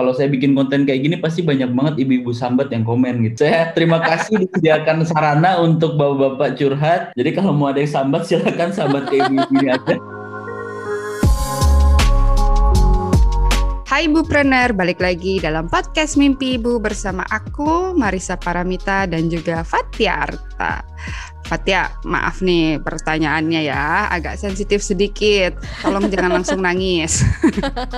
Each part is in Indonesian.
kalau saya bikin konten kayak gini pasti banyak banget ibu-ibu sambat yang komen gitu. Saya terima kasih disediakan sarana untuk bapak-bapak curhat. Jadi kalau mau ada yang sambat silakan sambat ke ibu-ibu ini aja. Hai Ibu Prener, balik lagi dalam podcast Mimpi Ibu bersama aku Marisa Paramita dan juga Fatia Arta. Fatia, maaf nih pertanyaannya ya, agak sensitif sedikit. Tolong jangan langsung nangis.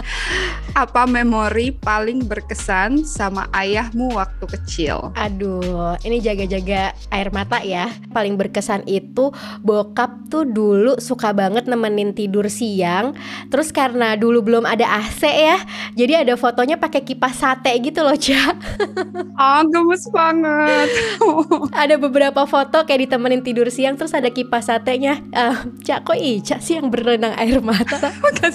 Apa memori paling berkesan sama ayahmu waktu kecil? Aduh, ini jaga-jaga air mata ya. Paling berkesan itu bokap tuh dulu suka banget nemenin tidur siang. Terus karena dulu belum ada AC ya, jadi ada fotonya pakai kipas sate gitu loh, Cak. Ah, gemes banget. ada beberapa foto kayak ditemenin tidur siang terus ada kipas satenya uh, cak kok Ica sih yang berenang air mata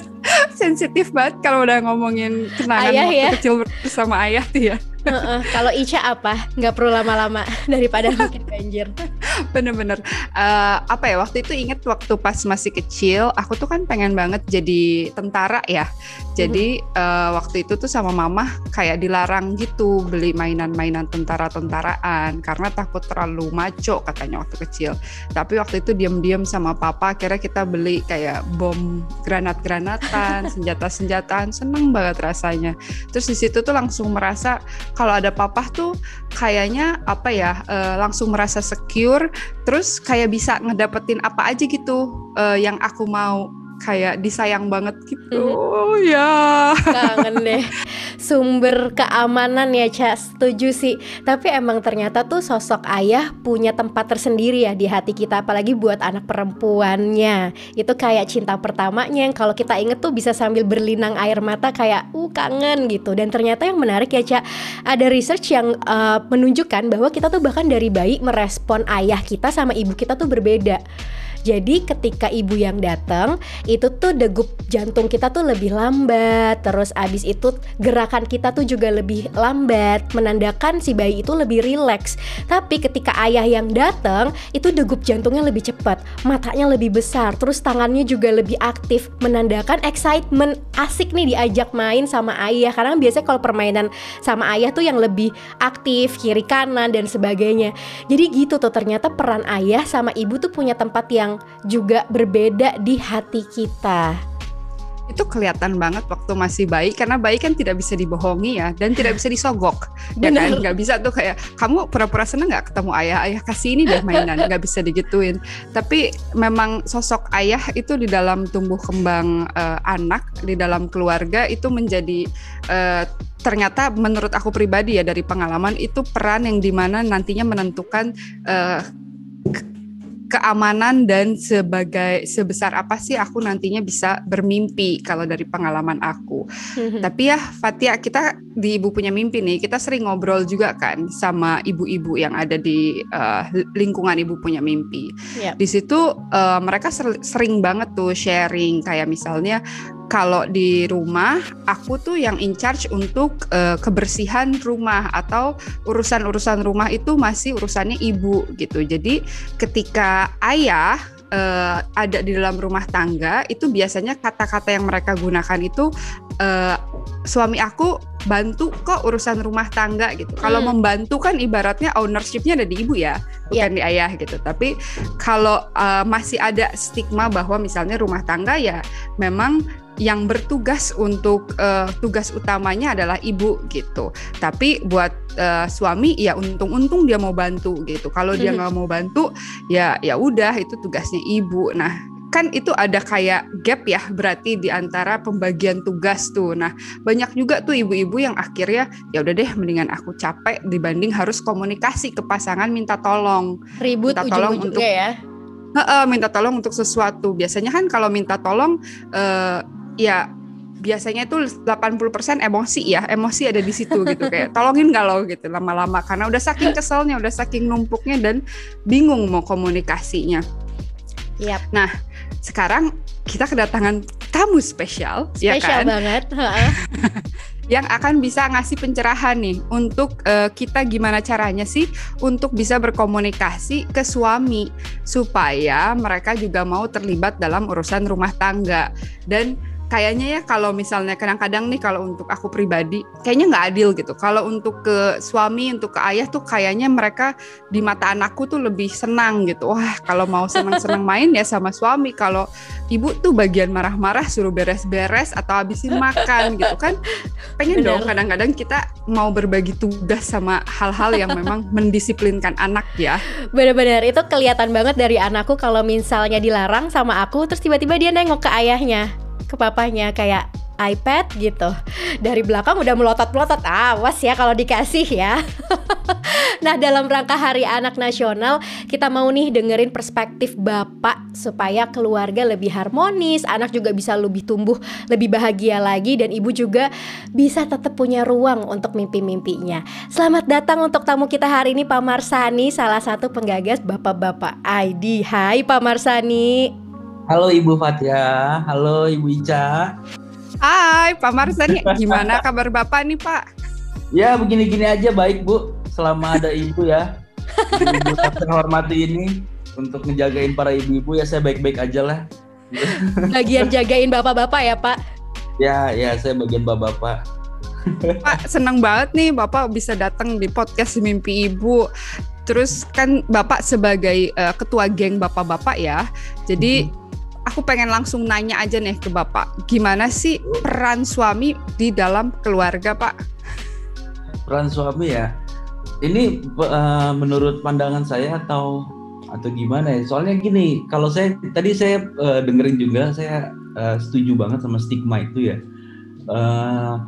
sensitif banget kalau udah ngomongin kenangan ayah waktu ya? kecil bersama ayah tuh ya uh, kalau Ica apa? Nggak perlu lama-lama daripada makin banjir. Bener-bener. Uh, apa ya? Waktu itu inget waktu pas masih kecil, aku tuh kan pengen banget jadi tentara ya. Jadi mm-hmm. uh, waktu itu tuh sama mama kayak dilarang gitu beli mainan-mainan tentara-tentaraan karena takut terlalu maco katanya waktu kecil. Tapi waktu itu diam-diam sama papa akhirnya kita beli kayak bom granat-granatan, senjata-senjataan, seneng banget rasanya. Terus di situ tuh langsung merasa kalau ada papa tuh kayaknya apa ya uh, langsung merasa secure terus kayak bisa ngedapetin apa aja gitu uh, yang aku mau kayak disayang banget gitu. Oh ya. Kangen deh. Sumber keamanan ya, Ca. Setuju sih. Tapi emang ternyata tuh sosok ayah punya tempat tersendiri ya di hati kita apalagi buat anak perempuannya. Itu kayak cinta pertamanya yang kalau kita inget tuh bisa sambil berlinang air mata kayak uh kangen gitu. Dan ternyata yang menarik ya, Ca, ada research yang uh, menunjukkan bahwa kita tuh bahkan dari bayi merespon ayah kita sama ibu kita tuh berbeda. Jadi ketika ibu yang datang itu tuh degup jantung kita tuh lebih lambat, terus abis itu gerakan kita tuh juga lebih lambat, menandakan si bayi itu lebih rileks. Tapi ketika ayah yang datang itu degup jantungnya lebih cepat, matanya lebih besar, terus tangannya juga lebih aktif, menandakan excitement asik nih diajak main sama ayah. Karena biasanya kalau permainan sama ayah tuh yang lebih aktif kiri kanan dan sebagainya. Jadi gitu tuh ternyata peran ayah sama ibu tuh punya tempat yang juga berbeda di hati kita. Itu kelihatan banget waktu masih bayi karena bayi kan tidak bisa dibohongi ya dan tidak bisa disogok. Ya kan? Nggak bisa tuh kayak kamu pura-pura seneng nggak ketemu ayah? Ayah kasih ini deh mainan nggak bisa digituin. Tapi memang sosok ayah itu di dalam tumbuh kembang uh, anak di dalam keluarga itu menjadi uh, ternyata menurut aku pribadi ya dari pengalaman itu peran yang di mana nantinya menentukan uh, keamanan dan sebagai sebesar apa sih aku nantinya bisa bermimpi kalau dari pengalaman aku. Mm-hmm. Tapi ya Fatia kita di Ibu punya mimpi nih kita sering ngobrol juga kan sama ibu-ibu yang ada di uh, lingkungan Ibu punya mimpi. Yep. Di situ uh, mereka sering banget tuh sharing kayak misalnya kalau di rumah aku tuh yang in charge untuk uh, kebersihan rumah atau urusan-urusan rumah itu masih urusannya ibu gitu. Jadi ketika ayah uh, ada di dalam rumah tangga itu biasanya kata-kata yang mereka gunakan itu uh, suami aku bantu kok urusan rumah tangga gitu. Hmm. Kalau membantu kan ibaratnya ownershipnya ada di ibu ya, bukan yeah. di ayah gitu. Tapi kalau uh, masih ada stigma bahwa misalnya rumah tangga ya memang yang bertugas untuk uh, tugas utamanya adalah ibu gitu. Tapi buat uh, suami ya untung-untung dia mau bantu gitu. Kalau dia mm-hmm. nggak mau bantu ya ya udah itu tugasnya ibu. Nah kan itu ada kayak gap ya berarti di antara pembagian tugas tuh. Nah, banyak juga tuh ibu-ibu yang akhirnya ya udah deh mendingan aku capek dibanding harus komunikasi ke pasangan minta tolong. Ribut minta tolong untuk ya. Uh, uh, minta tolong untuk sesuatu. Biasanya kan kalau minta tolong uh, ya biasanya itu 80% emosi ya emosi ada di situ gitu kayak tolongin gak lo gitu lama-lama karena udah saking keselnya udah saking numpuknya dan bingung mau komunikasinya yep. nah sekarang kita kedatangan tamu spesial ya spesial ya kan? banget yang akan bisa ngasih pencerahan nih untuk uh, kita gimana caranya sih untuk bisa berkomunikasi ke suami supaya mereka juga mau terlibat dalam urusan rumah tangga dan kayaknya ya kalau misalnya kadang-kadang nih kalau untuk aku pribadi kayaknya nggak adil gitu. Kalau untuk ke suami, untuk ke ayah tuh kayaknya mereka di mata anakku tuh lebih senang gitu. Wah kalau mau senang-senang main ya sama suami. Kalau ibu tuh bagian marah-marah suruh beres-beres atau habisin makan gitu kan. Pengen Bener. dong kadang-kadang kita mau berbagi tugas sama hal-hal yang memang mendisiplinkan anak ya. Bener-bener itu kelihatan banget dari anakku kalau misalnya dilarang sama aku terus tiba-tiba dia nengok ke ayahnya ke papanya kayak iPad gitu. Dari belakang udah melotot-melotot awas ya kalau dikasih ya. Nah dalam rangka Hari Anak Nasional kita mau nih dengerin perspektif bapak supaya keluarga lebih harmonis anak juga bisa lebih tumbuh lebih bahagia lagi dan ibu juga bisa tetap punya ruang untuk mimpi-mimpinya. Selamat datang untuk tamu kita hari ini Pak Marsani salah satu penggagas bapak-bapak ID Hai Pak Marsani Halo Ibu Fatia, halo Ibu Ica. Hai Pak Marsan, gimana kabar Bapak nih Pak? Ya begini-gini aja baik Bu, selama ada Ibu ya. Ibu saya hormati ini untuk ngejagain para ibu-ibu ya saya baik-baik aja lah. Bagian jagain bapak-bapak ya Pak? Ya, ya saya bagian bapak-bapak. Pak senang banget nih Bapak bisa datang di podcast Mimpi Ibu. Terus kan Bapak sebagai uh, ketua geng bapak-bapak ya. Jadi hmm aku pengen langsung nanya aja nih ke Bapak, gimana sih peran suami di dalam keluarga, Pak? Peran suami ya, ini uh, menurut pandangan saya atau atau gimana ya? Soalnya gini, kalau saya tadi saya uh, dengerin juga, saya uh, setuju banget sama stigma itu ya. Uh,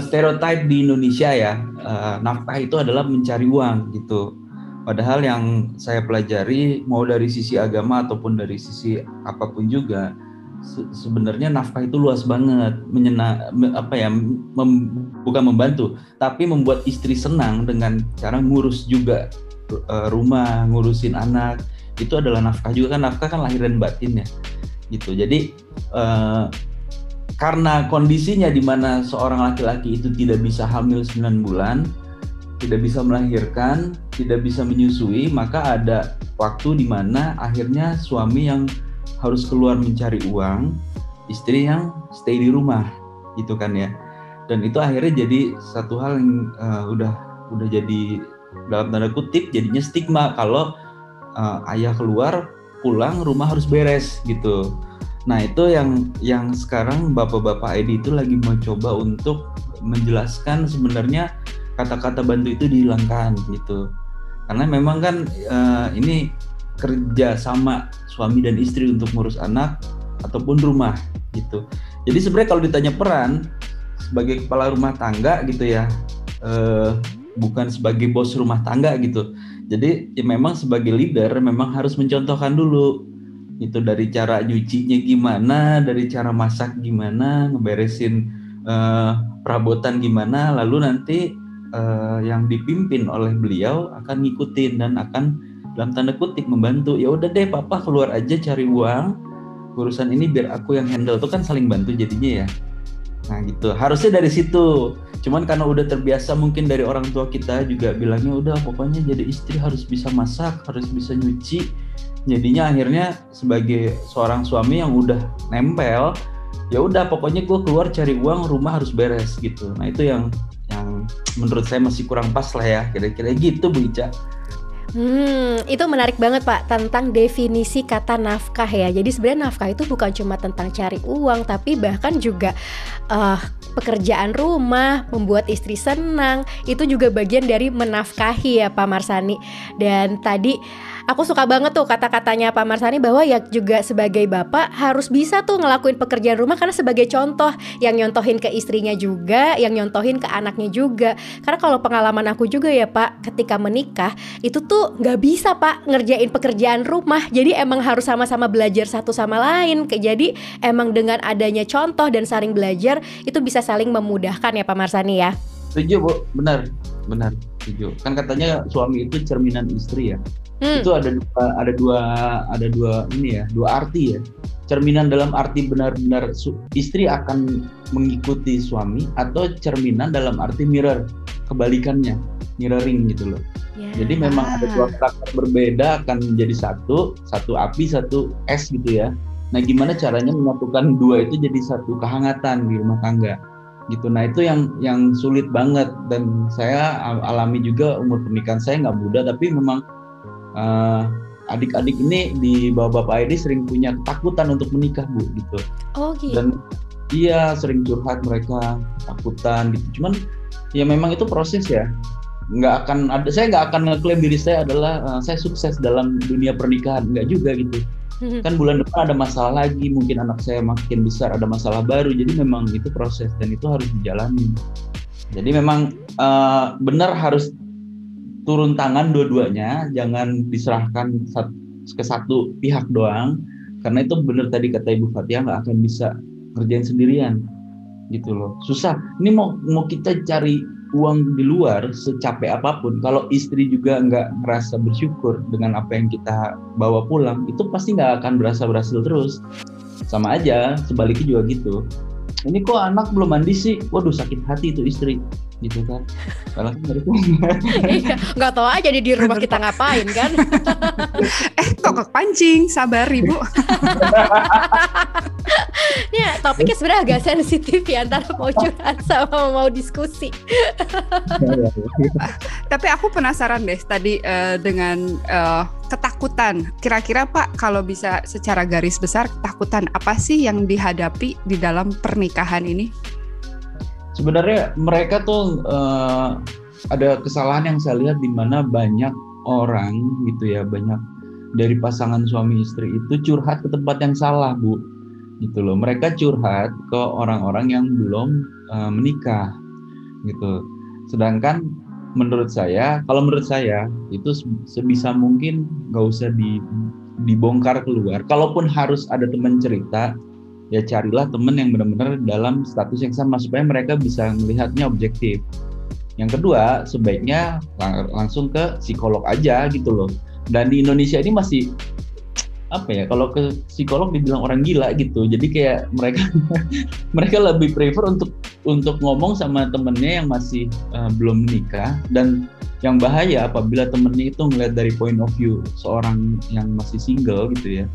stereotip di Indonesia ya, uh, nafkah itu adalah mencari uang gitu Padahal yang saya pelajari mau dari sisi agama ataupun dari sisi apa pun juga se sebenarnya nafkah itu luas banget, menyena apa ya mem, bukan membantu, tapi membuat istri senang dengan cara ngurus juga uh, rumah, ngurusin anak. Itu adalah nafkah juga kan nafkah kan lahir dan batin ya. Gitu. Jadi uh, karena kondisinya di mana seorang laki-laki itu tidak bisa hamil 9 bulan, tidak bisa melahirkan, tidak bisa menyusui, maka ada waktu di mana akhirnya suami yang harus keluar mencari uang, istri yang stay di rumah, gitu kan ya. Dan itu akhirnya jadi satu hal yang uh, udah udah jadi dalam tanda kutip jadinya stigma kalau uh, ayah keluar pulang rumah harus beres gitu. Nah itu yang yang sekarang bapak-bapak ID itu lagi mau coba untuk menjelaskan sebenarnya kata-kata bantu itu dihilangkan gitu. Karena memang kan uh, ini kerja sama suami dan istri untuk ngurus anak ataupun rumah gitu. Jadi sebenarnya kalau ditanya peran sebagai kepala rumah tangga gitu ya uh, bukan sebagai bos rumah tangga gitu. Jadi ya memang sebagai leader memang harus mencontohkan dulu itu dari cara nyucinya gimana dari cara masak gimana ngeberesin uh, perabotan gimana lalu nanti uh, yang dipimpin oleh beliau akan ngikutin dan akan dalam tanda kutip membantu. Ya udah deh papa keluar aja cari uang urusan ini biar aku yang handle. Itu kan saling bantu jadinya ya. Nah gitu. Harusnya dari situ. Cuman karena udah terbiasa mungkin dari orang tua kita juga bilangnya udah pokoknya jadi istri harus bisa masak harus bisa nyuci. Jadinya akhirnya sebagai seorang suami yang udah nempel ya udah pokoknya gue keluar cari uang rumah harus beres gitu. Nah itu yang yang menurut saya masih kurang pas lah ya kira-kira gitu Bu Ica. Hmm, itu menarik banget Pak tentang definisi kata nafkah ya. Jadi sebenarnya nafkah itu bukan cuma tentang cari uang, tapi bahkan juga uh, pekerjaan rumah, membuat istri senang. Itu juga bagian dari menafkahi ya Pak Marsani. Dan tadi aku suka banget tuh kata-katanya Pak Marsani bahwa ya juga sebagai bapak harus bisa tuh ngelakuin pekerjaan rumah karena sebagai contoh yang nyontohin ke istrinya juga, yang nyontohin ke anaknya juga. Karena kalau pengalaman aku juga ya Pak, ketika menikah itu tuh nggak bisa Pak ngerjain pekerjaan rumah. Jadi emang harus sama-sama belajar satu sama lain. Jadi emang dengan adanya contoh dan saling belajar itu bisa saling memudahkan ya Pak Marsani ya. Setuju Bu, benar, benar setuju. Kan katanya suami itu cerminan istri ya. Hmm. Itu ada dua, ada dua ada dua ini ya, dua arti ya. Cerminan dalam arti benar-benar istri akan mengikuti suami atau cerminan dalam arti mirror, kebalikannya, mirroring gitu loh. Yeah. Jadi memang ada dua karakter berbeda akan menjadi satu, satu api, satu es gitu ya. Nah, gimana caranya menyatukan dua itu jadi satu kehangatan di rumah tangga gitu. Nah itu yang yang sulit banget dan saya alami juga umur pernikahan saya nggak muda tapi memang uh, adik-adik ini di bawah bapak ini sering punya ketakutan untuk menikah bu gitu. Oh gitu. Dan iya sering curhat mereka ketakutan gitu. Cuman ya memang itu proses ya. Nggak akan ada saya nggak akan ngeklaim diri saya adalah uh, saya sukses dalam dunia pernikahan nggak juga gitu. Hmm. kan bulan depan ada masalah lagi mungkin anak saya makin besar ada masalah baru jadi memang itu proses dan itu harus dijalani jadi memang uh, benar harus turun tangan dua-duanya jangan diserahkan ke satu pihak doang karena itu benar tadi kata Ibu Fatia nggak akan bisa kerjain sendirian gitu loh. Susah. Ini mau mau kita cari uang di luar secapek apa pun kalau istri juga nggak merasa bersyukur dengan apa yang kita bawa pulang itu pasti nggak akan berasa berhasil terus. Sama aja sebaliknya juga gitu. Ini kok anak belum mandi sih? Waduh sakit hati itu istri gitu kan. Kalau kan dari iya nggak tahu aja di rumah kita ngapain kan. Eh kok pancing sabar ibu. Ya topiknya sebenarnya agak sensitif ya antara mau curhat sama mau diskusi. Tapi aku penasaran deh tadi uh, dengan uh, ketakutan. Kira-kira pak kalau bisa secara garis besar ketakutan apa sih yang dihadapi di dalam pernikahan ini sebenarnya mereka tuh uh, ada kesalahan yang saya lihat di mana banyak orang gitu ya banyak dari pasangan suami istri itu curhat ke tempat yang salah bu. Gitu loh. Mereka curhat ke orang-orang yang belum uh, menikah gitu. Sedangkan menurut saya kalau menurut saya itu sebisa mungkin nggak usah di, dibongkar keluar. Kalaupun harus ada teman cerita ya carilah temen yang benar-benar dalam status yang sama supaya mereka bisa melihatnya objektif. Yang kedua, sebaiknya lang langsung ke psikolog aja gitu loh. Dan di Indonesia ini masih apa ya kalau ke psikolog dibilang orang gila gitu jadi kayak mereka mereka lebih prefer untuk untuk ngomong sama temennya yang masih uh, belum menikah dan yang bahaya apabila temennya itu ngeliat dari point of view seorang yang masih single gitu ya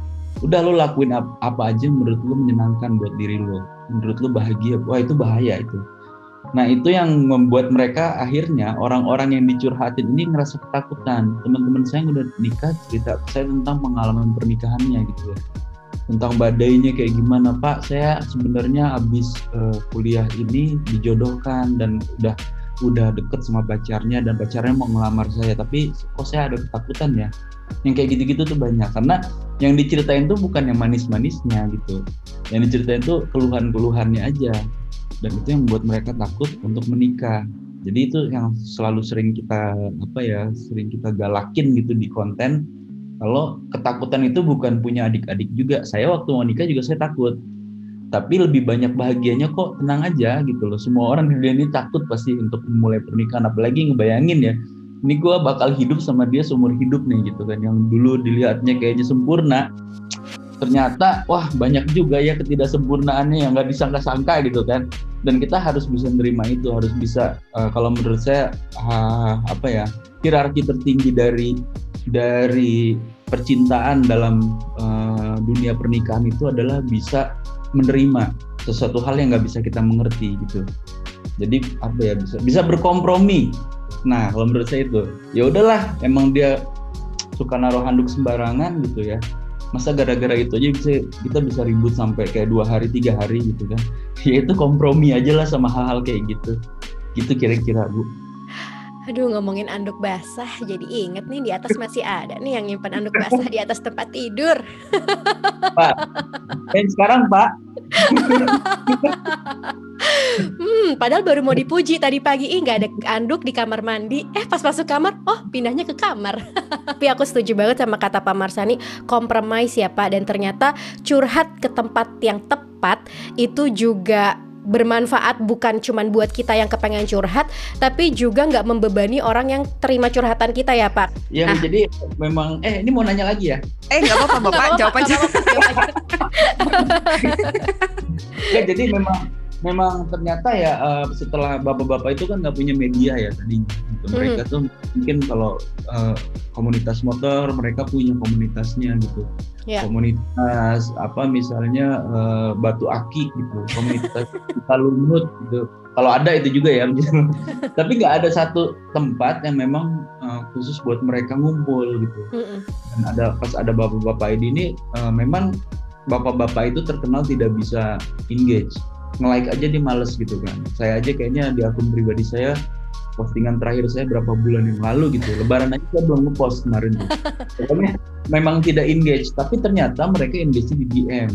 udah lo lakuin ap apa aja menurut lo menyenangkan buat diri lo menurut lo bahagia? Wah itu bahaya itu. Nah itu yang membuat mereka akhirnya orang-orang yang dicurhatin ini ngerasa ketakutan. Teman-teman saya yang udah nikah cerita saya tentang pengalaman pernikahannya gitu ya. Tentang badainya kayak gimana pak saya sebenarnya habis uh, kuliah ini dijodohkan dan udah udah deket sama pacarnya dan pacarnya mau ngelamar saya. Tapi kok saya ada ketakutan ya? Yang kayak gitu-gitu tuh banyak. Karena yang diceritain tuh bukan yang manis-manisnya gitu. Yang diceritain tuh keluhan-keluhannya aja. Dan itu yang membuat mereka takut untuk menikah. Jadi itu yang selalu sering kita apa ya sering kita galakin gitu di konten. Kalau ketakutan itu bukan punya adik-adik juga. Saya waktu mau nikah juga saya takut tapi lebih banyak bahagianya kok tenang aja gitu loh. Semua orang di dunia ini takut pasti untuk memulai pernikahan. Apalagi ngebayangin ya ini gue bakal hidup sama dia seumur hidup nih gitu kan. Yang dulu dilihatnya kayaknya sempurna ternyata wah banyak juga ya ketidaksempurnaannya yang nggak disangka-sangka gitu kan. Dan kita harus bisa menerima itu harus bisa uh, kalau menurut saya uh, apa ya hierarki tertinggi dari dari percintaan dalam uh, dunia pernikahan itu adalah bisa menerima sesuatu hal yang nggak bisa kita mengerti gitu jadi apa ya bisa bisa berkompromi Nah, kalau menurut saya itu, ya udahlah, emang dia suka naruh handuk sembarangan gitu ya. Masa gara-gara itu aja bisa kita bisa ribut sampai kayak dua hari, tiga hari gitu kan. Ya itu kompromi aja lah sama hal-hal kayak gitu. Gitu kira-kira, Bu. Aduh ngomongin anduk basah jadi inget nih di atas masih ada nih yang nyimpan anduk basah di atas tempat tidur. Pak, eh, sekarang Pak. hmm, padahal baru mau dipuji tadi pagi ih nggak ada anduk di kamar mandi. Eh pas masuk kamar, oh pindahnya ke kamar. Tapi aku setuju banget sama kata Pak Marsani, kompromis ya dan ternyata curhat ke tempat yang tepat itu juga bermanfaat bukan cuma buat kita yang kepengen curhat tapi juga nggak membebani orang yang terima curhatan kita ya Pak. Ya nah. jadi memang eh ini mau nanya lagi ya. Eh nggak apa-apa Bapak jawab aja. ya, jadi memang memang ternyata ya uh, setelah bapak-bapak itu kan nggak punya media ya tadi gitu. mereka hmm. tuh mungkin kalau uh, komunitas motor mereka punya komunitasnya gitu yeah. komunitas apa misalnya uh, batu akik gitu. Komunitas kita lumut gitu. Kalau ada itu juga ya. Tapi nggak ada satu tempat yang memang uh, khusus buat mereka ngumpul gitu. Dan ada pas ada bapak-bapak ini uh, memang bapak-bapak itu terkenal tidak bisa engage. Nge-like aja dia males gitu kan. Saya aja kayaknya di akun pribadi saya postingan terakhir saya berapa bulan yang lalu gitu. Lebaran aja saya belum ngepost kemarin tuh. Pokoknya memang tidak engage tapi ternyata mereka engage di DM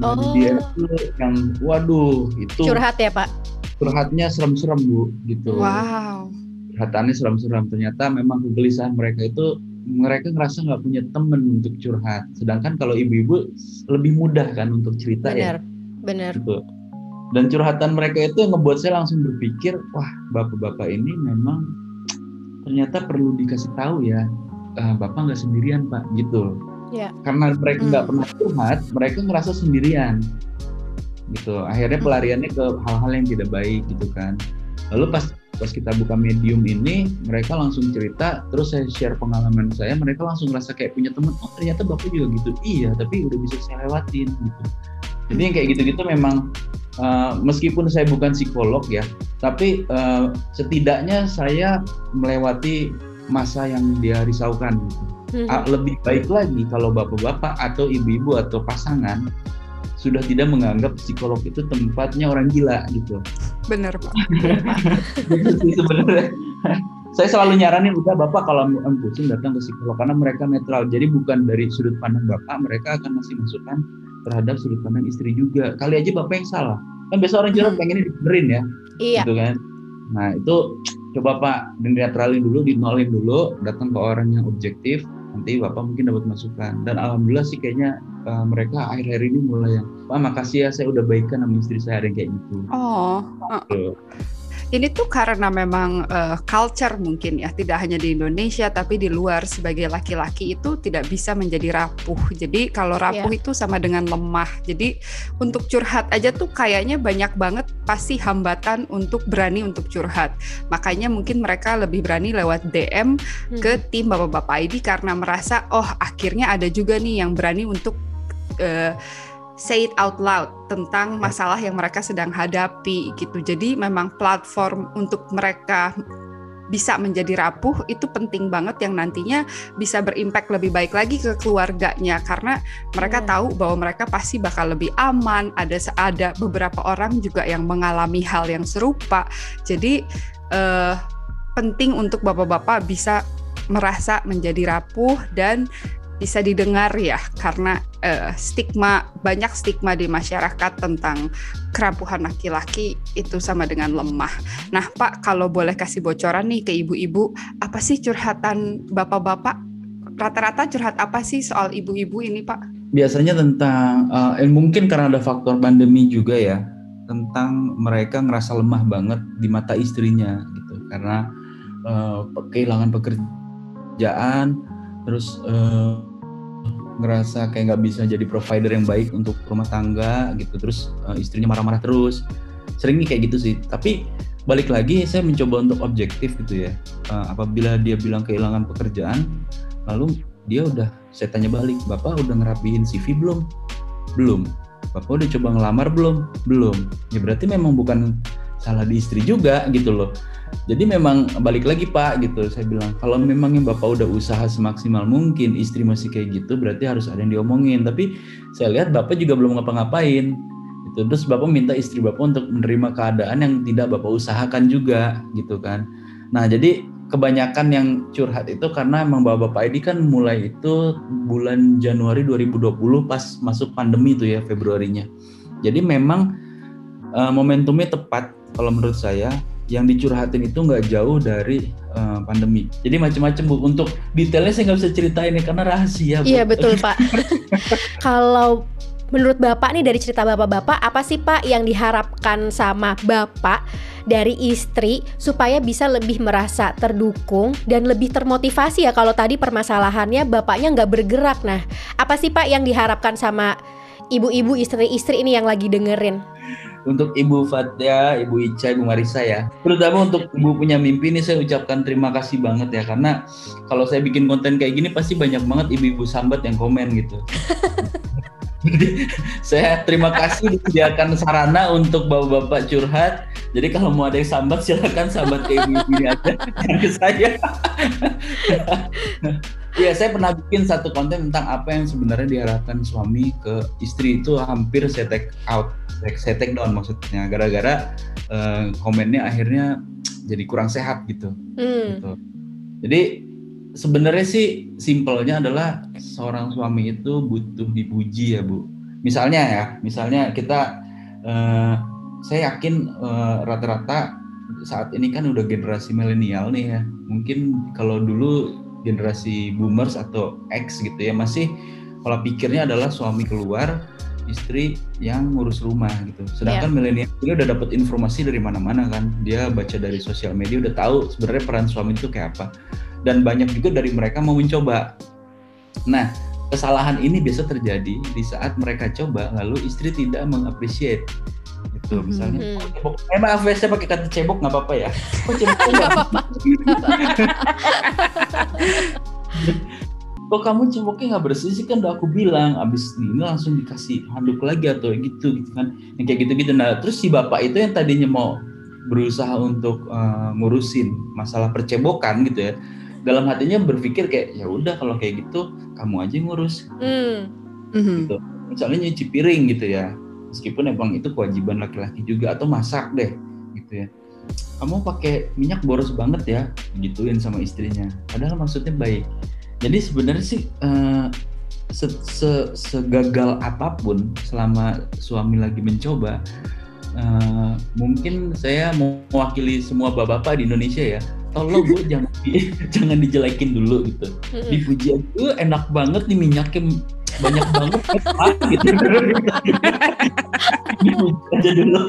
nah, oh. di DM itu yang waduh itu curhat ya pak? curhatnya serem-serem bu gitu. Wow. Curhatannya serem-serem. Ternyata memang kegelisahan mereka itu mereka ngerasa nggak punya temen untuk curhat. Sedangkan kalau ibu-ibu lebih mudah kan untuk cerita benar, ya benar. Gitu dan curhatan mereka itu yang ngebuat saya langsung berpikir wah bapak-bapak ini memang ternyata perlu dikasih tahu ya uh, bapak nggak sendirian pak gitu ya. karena mereka nggak hmm. pernah curhat mereka ngerasa sendirian gitu akhirnya hmm. pelariannya ke hal-hal yang tidak baik gitu kan lalu pas pas kita buka medium ini mereka langsung cerita terus saya share pengalaman saya mereka langsung ngerasa kayak punya teman oh ternyata bapak juga gitu iya tapi udah bisa saya lewatin gitu jadi yang kayak gitu-gitu memang uh, meskipun saya bukan psikolog ya, tapi uh, setidaknya saya melewati masa yang dia risaukan. Gitu. Hmm. Lebih baik lagi kalau bapak-bapak atau ibu-ibu atau pasangan sudah tidak menganggap psikolog itu tempatnya orang gila gitu. Benar pak. Gitu sebenarnya. saya selalu nyaranin udah bapak kalau pusing datang ke psikolog karena mereka netral jadi bukan dari sudut pandang bapak mereka akan masih masukan terhadap sudut pandang istri juga. Kali aja bapak yang salah. Kan biasa orang curhat hmm. pengen dibenerin ya. Iya. Gitu kan. Nah itu coba Pak dinetralin dulu, dinolin dulu, datang ke orang yang objektif. Nanti bapak mungkin dapat masukan. Dan alhamdulillah sih kayaknya uh, mereka akhir-akhir ini mulai yang, Pak makasih ya saya udah baikkan sama istri saya ada yang kayak gitu. Oh. Gitu. Ini tuh karena memang uh, culture mungkin ya, tidak hanya di Indonesia tapi di luar sebagai laki-laki itu tidak bisa menjadi rapuh. Jadi kalau rapuh yeah. itu sama dengan lemah. Jadi untuk curhat aja tuh kayaknya banyak banget pasti hambatan untuk berani untuk curhat. Makanya mungkin mereka lebih berani lewat DM hmm. ke tim bapak-bapak ID karena merasa oh akhirnya ada juga nih yang berani untuk uh, say it out loud tentang masalah yang mereka sedang hadapi gitu. Jadi memang platform untuk mereka bisa menjadi rapuh itu penting banget yang nantinya bisa berimpact lebih baik lagi ke keluarganya karena mereka hmm. tahu bahwa mereka pasti bakal lebih aman ada ada beberapa orang juga yang mengalami hal yang serupa jadi eh, penting untuk bapak-bapak bisa merasa menjadi rapuh dan bisa didengar ya karena uh, stigma banyak stigma di masyarakat tentang kerampuhan laki-laki itu sama dengan lemah. Nah, Pak, kalau boleh kasih bocoran nih ke ibu-ibu, apa sih curhatan bapak-bapak? Rata-rata curhat apa sih soal ibu-ibu ini, Pak? Biasanya tentang uh, mungkin karena ada faktor pandemi juga ya, tentang mereka ngerasa lemah banget di mata istrinya gitu karena uh, kehilangan pekerjaan terus uh, ngerasa kayak nggak bisa jadi provider yang baik untuk rumah tangga gitu. Terus uh, istrinya marah-marah terus. Sering nih kayak gitu sih. Tapi balik lagi saya mencoba untuk objektif gitu ya. Uh, apabila dia bilang kehilangan pekerjaan lalu dia udah saya tanya balik bapak udah ngerapihin CV belum? Belum. Bapak udah coba ngelamar belum? Belum. Ya berarti memang bukan salah di istri juga gitu loh jadi memang balik lagi Pak gitu. Saya bilang kalau memang yang Bapak udah usaha semaksimal mungkin istri masih kayak gitu berarti harus ada yang diomongin. Tapi saya lihat Bapak juga belum ngapa-ngapain itu terus Bapak minta istri Bapak untuk menerima keadaan yang tidak Bapak usahakan juga gitu kan. Nah jadi kebanyakan yang curhat itu karena emang bapak-bapak ini kan mulai itu bulan Januari 2020 pas masuk pandemi itu ya Februarinya. Jadi memang uh, momentumnya tepat kalau menurut saya yang dicurhatin itu nggak jauh dari uh, pandemi. Jadi macam-macam bu. Untuk detailnya saya nggak bisa ceritain ini karena rahasia. Bu. Iya betul pak. Kalau menurut bapak nih dari cerita bapak-bapak apa sih pak yang diharapkan sama bapak dari istri supaya bisa lebih merasa terdukung dan lebih termotivasi ya kalau tadi permasalahannya bapaknya nggak bergerak. Nah apa sih pak yang diharapkan sama ibu-ibu istri-istri ini yang lagi dengerin? Untuk Ibu Fatia, Ibu Ica, Ibu Marisa ya. Terutama untuk Ibu punya mimpi ini saya ucapkan terima kasih banget ya karena kalau saya bikin konten kayak gini pasti banyak banget ibu-ibu sambat yang komen gitu. Jadi saya terima kasih disediakan sarana untuk bapak-bapak curhat. Jadi kalau mau ada yang sambat silakan sambat ke ibu ini aja, ke saya. Iya, saya pernah bikin satu konten tentang apa yang sebenarnya diharapkan suami ke istri itu hampir saya take out, saya take down maksudnya gara-gara uh, komennya akhirnya jadi kurang sehat gitu. Hmm. gitu. Jadi sebenarnya sih simpelnya adalah seorang suami itu butuh dipuji ya bu. Misalnya ya, misalnya kita, uh, saya yakin uh, rata-rata saat ini kan udah generasi milenial nih ya. Mungkin kalau dulu generasi boomers atau X gitu ya masih pola pikirnya adalah suami keluar istri yang ngurus rumah gitu. Sedangkan yeah. milenial ini udah dapat informasi dari mana-mana kan. Dia baca dari sosial media udah tahu sebenarnya peran suami itu kayak apa. Dan banyak juga dari mereka mau mencoba. Nah, kesalahan ini biasa terjadi di saat mereka coba lalu istri tidak mengapresiasi gitu misalnya. Hmm. cebok. Eh maaf ya saya pakai kata cebok nggak apa-apa ya. Kok cebok nggak? Apa-apa. Kok kamu ceboknya nggak bersih sih? Kan udah aku bilang abis ini langsung dikasih handuk lagi atau gitu gitu kan. Yang kayak gitu gitu nah terus si bapak itu yang tadinya mau berusaha untuk uh, ngurusin masalah percebokan gitu ya dalam hatinya berpikir kayak ya udah kalau kayak gitu kamu aja ngurus. Mm. gitu. Misalnya nyuci piring gitu ya meskipun emang itu kewajiban laki-laki juga atau masak deh gitu ya. Kamu pakai minyak boros banget ya gituin sama istrinya. Padahal maksudnya baik. Jadi sebenarnya sih uh, se -se segagal apa pun selama suami lagi mencoba uh, mungkin saya mewakili semua bapak-bapak di Indonesia ya. Tolong bu jangan di, jangan dijelekin dulu gitu. Dipuji aja enak banget nih minyaknya banyak banget. Gitu. Aja dulu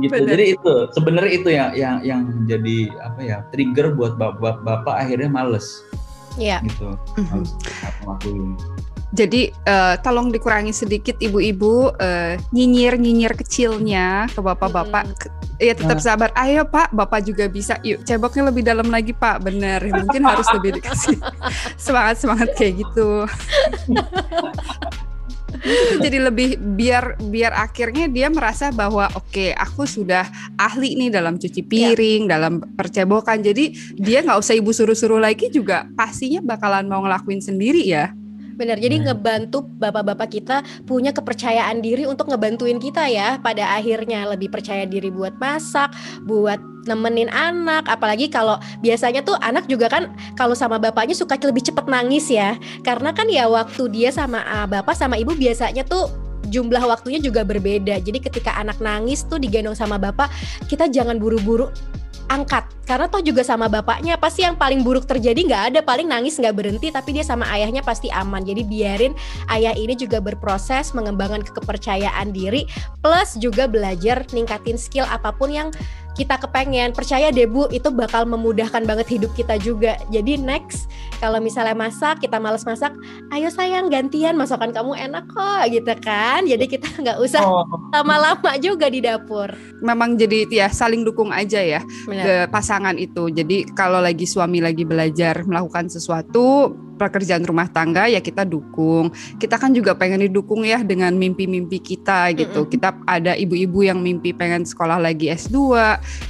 gitu Bener. jadi itu sebenarnya itu yang yang yang jadi apa ya trigger buat bapak bapak akhirnya males Iya. gitu mm -hmm. Jadi uh, tolong dikurangi sedikit ibu-ibu uh, nyinyir-nyinyir kecilnya ke bapak-bapak. Hmm. Ya tetap nah. sabar. Ayo Pak, Bapak juga bisa. Yuk ceboknya lebih dalam lagi Pak. Bener. Mungkin harus lebih dikasih semangat-semangat kayak gitu. jadi lebih biar biar akhirnya dia merasa bahwa oke okay, aku sudah ahli nih dalam cuci iya. piring, ya. dalam percebokan. Jadi dia nggak usah ibu suruh-suruh lagi juga pastinya bakalan mau ngelakuin sendiri ya. Benar, jadi hmm. ngebantu bapak-bapak kita punya kepercayaan diri untuk ngebantuin kita ya pada akhirnya lebih percaya diri buat masak, buat nemenin anak, apalagi kalau biasanya tuh anak juga kan kalau sama bapaknya suka lebih cepet nangis ya, karena kan ya waktu dia sama uh, bapak sama ibu biasanya tuh jumlah waktunya juga berbeda. Jadi ketika anak nangis tuh digendong sama bapak, kita jangan buru-buru angkat. Karena toh juga sama bapaknya pasti yang paling buruk terjadi nggak ada. Paling nangis nggak berhenti tapi dia sama ayahnya pasti aman. Jadi biarin ayah ini juga berproses mengembangkan kepercayaan diri plus juga belajar ningkatin skill apa pun yang kita kepengen. Percaya deh bu itu bakal memudahkan banget hidup kita juga. Jadi next kalau misalnya masak kita males masak ayo sayang gantian masakan kamu enak kok gitu kan. Jadi kita nggak usah oh. lama-lama juga di dapur. Memang jadi ya saling dukung aja ya Benar. ke pasangan itu. Jadi kalau lagi suami lagi belajar melakukan sesuatu pekerjaan rumah tangga ya kita dukung. Kita kan juga pengen didukung ya dengan mimpi-mimpi kita gitu. Mm -hmm. Kita ada ibu-ibu yang mimpi pengen sekolah lagi S2,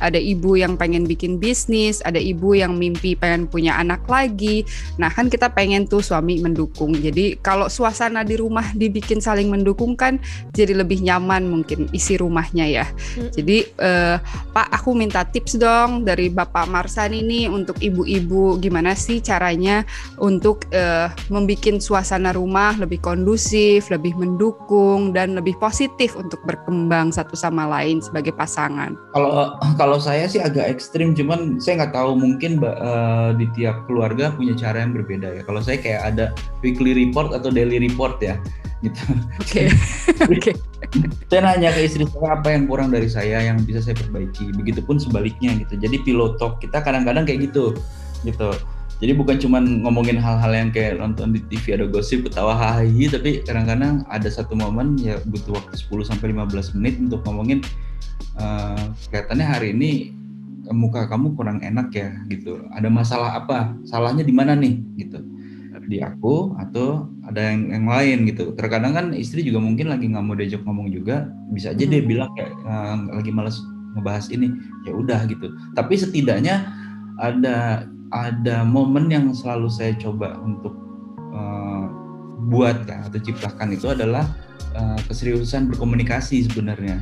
ada ibu yang pengen bikin bisnis, ada ibu yang mimpi pengen punya anak lagi. Nah, kan kita pengen tuh suami mendukung. Jadi kalau suasana di rumah dibikin saling mendukung kan jadi lebih nyaman mungkin isi rumahnya ya. Mm -hmm. Jadi eh, Pak, aku minta tips dong dari Bapak Marsan ini untuk ibu-ibu gimana sih caranya untuk uh, membuat suasana rumah lebih kondusif, lebih mendukung dan lebih positif untuk berkembang satu sama lain sebagai pasangan. Kalau kalau saya sih agak ekstrim, cuman saya nggak tahu mungkin uh, di tiap keluarga punya cara yang berbeda ya. Kalau saya kayak ada weekly report atau daily report ya gitu. Oke. Oke. Saya nanya ke istri saya apa yang kurang dari saya yang bisa saya perbaiki. Begitupun sebaliknya gitu. Jadi pilotok kita kadang-kadang kayak gitu gitu jadi bukan cuma ngomongin hal-hal yang kayak nonton di TV ada gosip ketawa hahi tapi kadang-kadang ada satu momen ya butuh waktu 10 sampai 15 menit untuk ngomongin uh, kelihatannya hari ini muka kamu kurang enak ya gitu. Ada masalah apa? Salahnya di mana nih? Gitu. Di aku atau ada yang yang lain gitu. Terkadang kan istri juga mungkin lagi nggak mau diajak ngomong juga bisa aja dia hmm. bilang kayak uh, lagi males ngebahas ini ya udah gitu. Tapi setidaknya ada ada momen yang selalu saya coba untuk uh, buat kan, atau ciptakan itu adalah uh, keseriusan berkomunikasi sebenarnya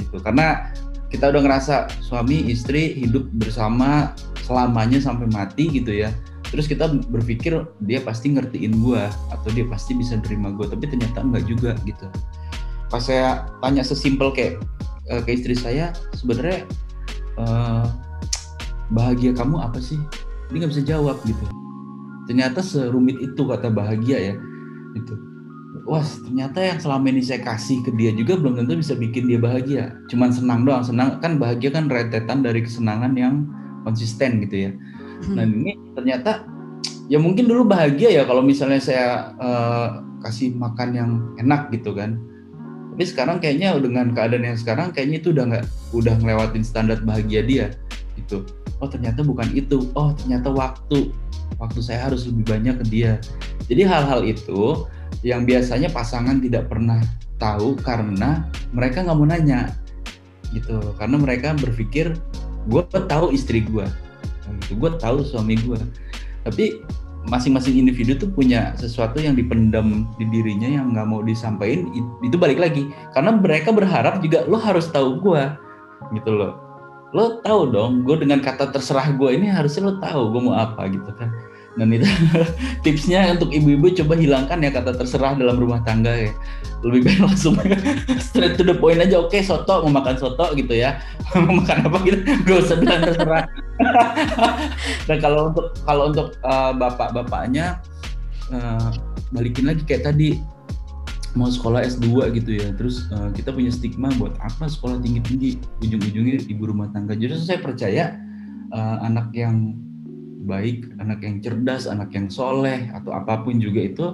gitu. Karena kita udah ngerasa suami istri hidup bersama selamanya sampai mati gitu ya. Terus kita berpikir dia pasti ngertiin gue atau dia pasti bisa terima gue tapi ternyata enggak juga gitu. Pas saya tanya sesimpel kayak uh, ke istri saya sebenarnya uh, bahagia kamu apa sih dia nggak bisa jawab gitu ternyata serumit itu kata bahagia ya itu wah ternyata yang selama ini saya kasih ke dia juga belum tentu bisa bikin dia bahagia. Cuman senang doang, senang kan bahagia kan rentetan dari kesenangan yang konsisten gitu ya. Hmm. Nah ini ternyata ya mungkin dulu bahagia ya kalau misalnya saya uh, kasih makan yang enak gitu kan. Tapi sekarang kayaknya dengan keadaan yang sekarang kayaknya itu udah nggak udah ngelewatin standar bahagia dia gitu. Oh ternyata bukan itu. Oh ternyata waktu. Waktu saya harus lebih banyak ke dia. Jadi hal-hal itu yang biasanya pasangan tidak pernah tahu karena mereka nggak mau nanya gitu. Karena mereka berpikir gue tahu istri gue gitu. Gue tahu suami gue tapi masing-masing individu tuh punya sesuatu yang dipendam di dirinya yang nggak mau disampaikan itu balik lagi. Karena mereka berharap juga lo harus tahu gue gitu loh lo tahu dong gue dengan kata terserah gue ini harusnya lo tahu gue mau apa gitu kan. Dan itu tipsnya untuk ibu-ibu coba hilangkan ya kata terserah dalam rumah tangga ya. Lebih baik langsung straight to the point aja oke soto mau makan soto gitu ya. Mau makan apa? gitu. Gak usah bilang terserah. Dan kalau untuk kalau untuk uh, bapak-bapaknya uh, balikin lagi kayak tadi mau sekolah S2 gitu ya terus uh, kita punya stigma buat apa sekolah tinggi-tinggi ujung-ujungnya ibu rumah tangga jadi saya percaya uh, anak yang baik, anak yang cerdas, anak yang soleh atau apa pun juga itu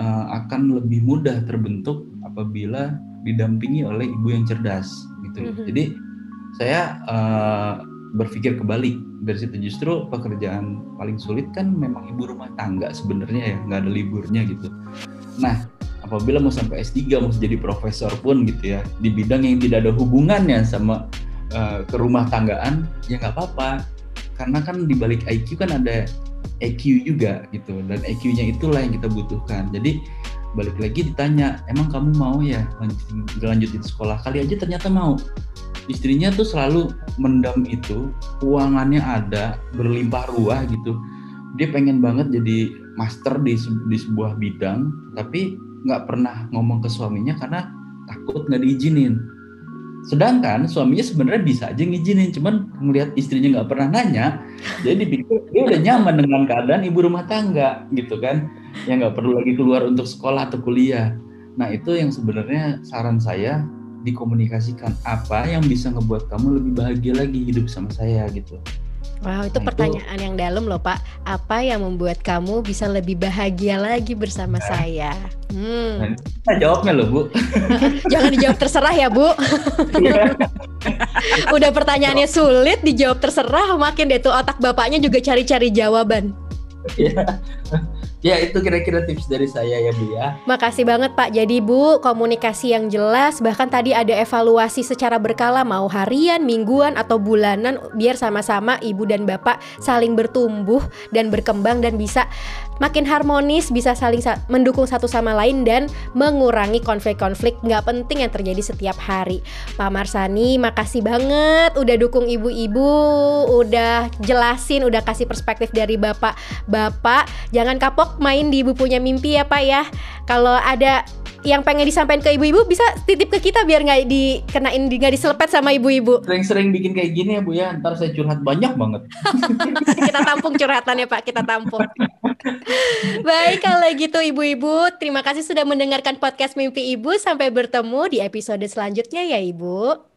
uh, akan lebih mudah terbentuk apabila didampingi oleh ibu yang cerdas gitu. Mm-hmm. Jadi saya uh, berpikir kebalik dari situ justru pekerjaan paling sulit kan memang ibu rumah tangga sebenarnya ya nggak ada liburnya gitu. Nah apabila mau sampai S3 mau jadi profesor pun gitu ya di bidang yang tidak ada hubungannya sama uh, kerumah tanggaan ya nggak apa-apa. Karena kan di balik IQ kan ada EQ juga gitu dan EQ-nya itulah yang kita butuhkan. Jadi balik lagi ditanya emang kamu mau ya lanjutin sekolah? Kali aja ternyata mau. Istrinya tuh selalu mendam itu uangannya ada berlimpah ruah gitu. Dia pengen banget jadi master di, di sebuah bidang tapi nggak pernah ngomong ke suaminya karena takut nggak diizinin Sedangkan suaminya sebenarnya bisa aja ngizinin, cuman ngelihat istrinya nggak pernah nanya, jadi dipikir dia udah nyaman dengan keadaan ibu rumah tangga gitu kan, yang nggak perlu lagi keluar untuk sekolah atau kuliah. Nah itu yang sebenarnya saran saya dikomunikasikan apa yang bisa ngebuat kamu lebih bahagia lagi hidup sama saya gitu. Wow, itu nah, pertanyaan itu, yang dalam loh Pak. Apa yang membuat kamu bisa lebih bahagia lagi bersama nah, saya? Hmm. Nah, jawabnya loh Bu. Jangan dijawab terserah ya Bu. Iya. Udah pertanyaannya sulit, dijawab terserah, makin deh tuh otak bapaknya juga cari-cari jawaban. Iya ya itu kira-kira tips dari saya ya Bu ya. Makasih banget Pak. Jadi Bu, komunikasi yang jelas bahkan tadi ada evaluasi secara berkala mau harian, mingguan atau bulanan biar sama-sama Ibu dan Bapak saling bertumbuh dan berkembang dan bisa makin harmonis, bisa saling sa mendukung satu sama lain dan mengurangi konflik-konflik nggak penting yang terjadi setiap hari. Pak Marsani, makasih banget udah dukung ibu-ibu, udah jelasin, udah kasih perspektif dari Bapak-bapak. Jangan kapok main di Ibu Punya Mimpi ya Pak ya. Kalau ada yang pengen disampaikan ke ibu-ibu bisa titip ke kita biar nggak dikenain nggak diselepet sama ibu-ibu. Sering-sering bikin kayak gini ya Bu ya, ntar saya curhat banyak banget. kita tampung curhatannya Pak, kita tampung. Baik kalau gitu ibu-ibu, terima kasih sudah mendengarkan podcast Mimpi Ibu. Sampai bertemu di episode selanjutnya ya Ibu.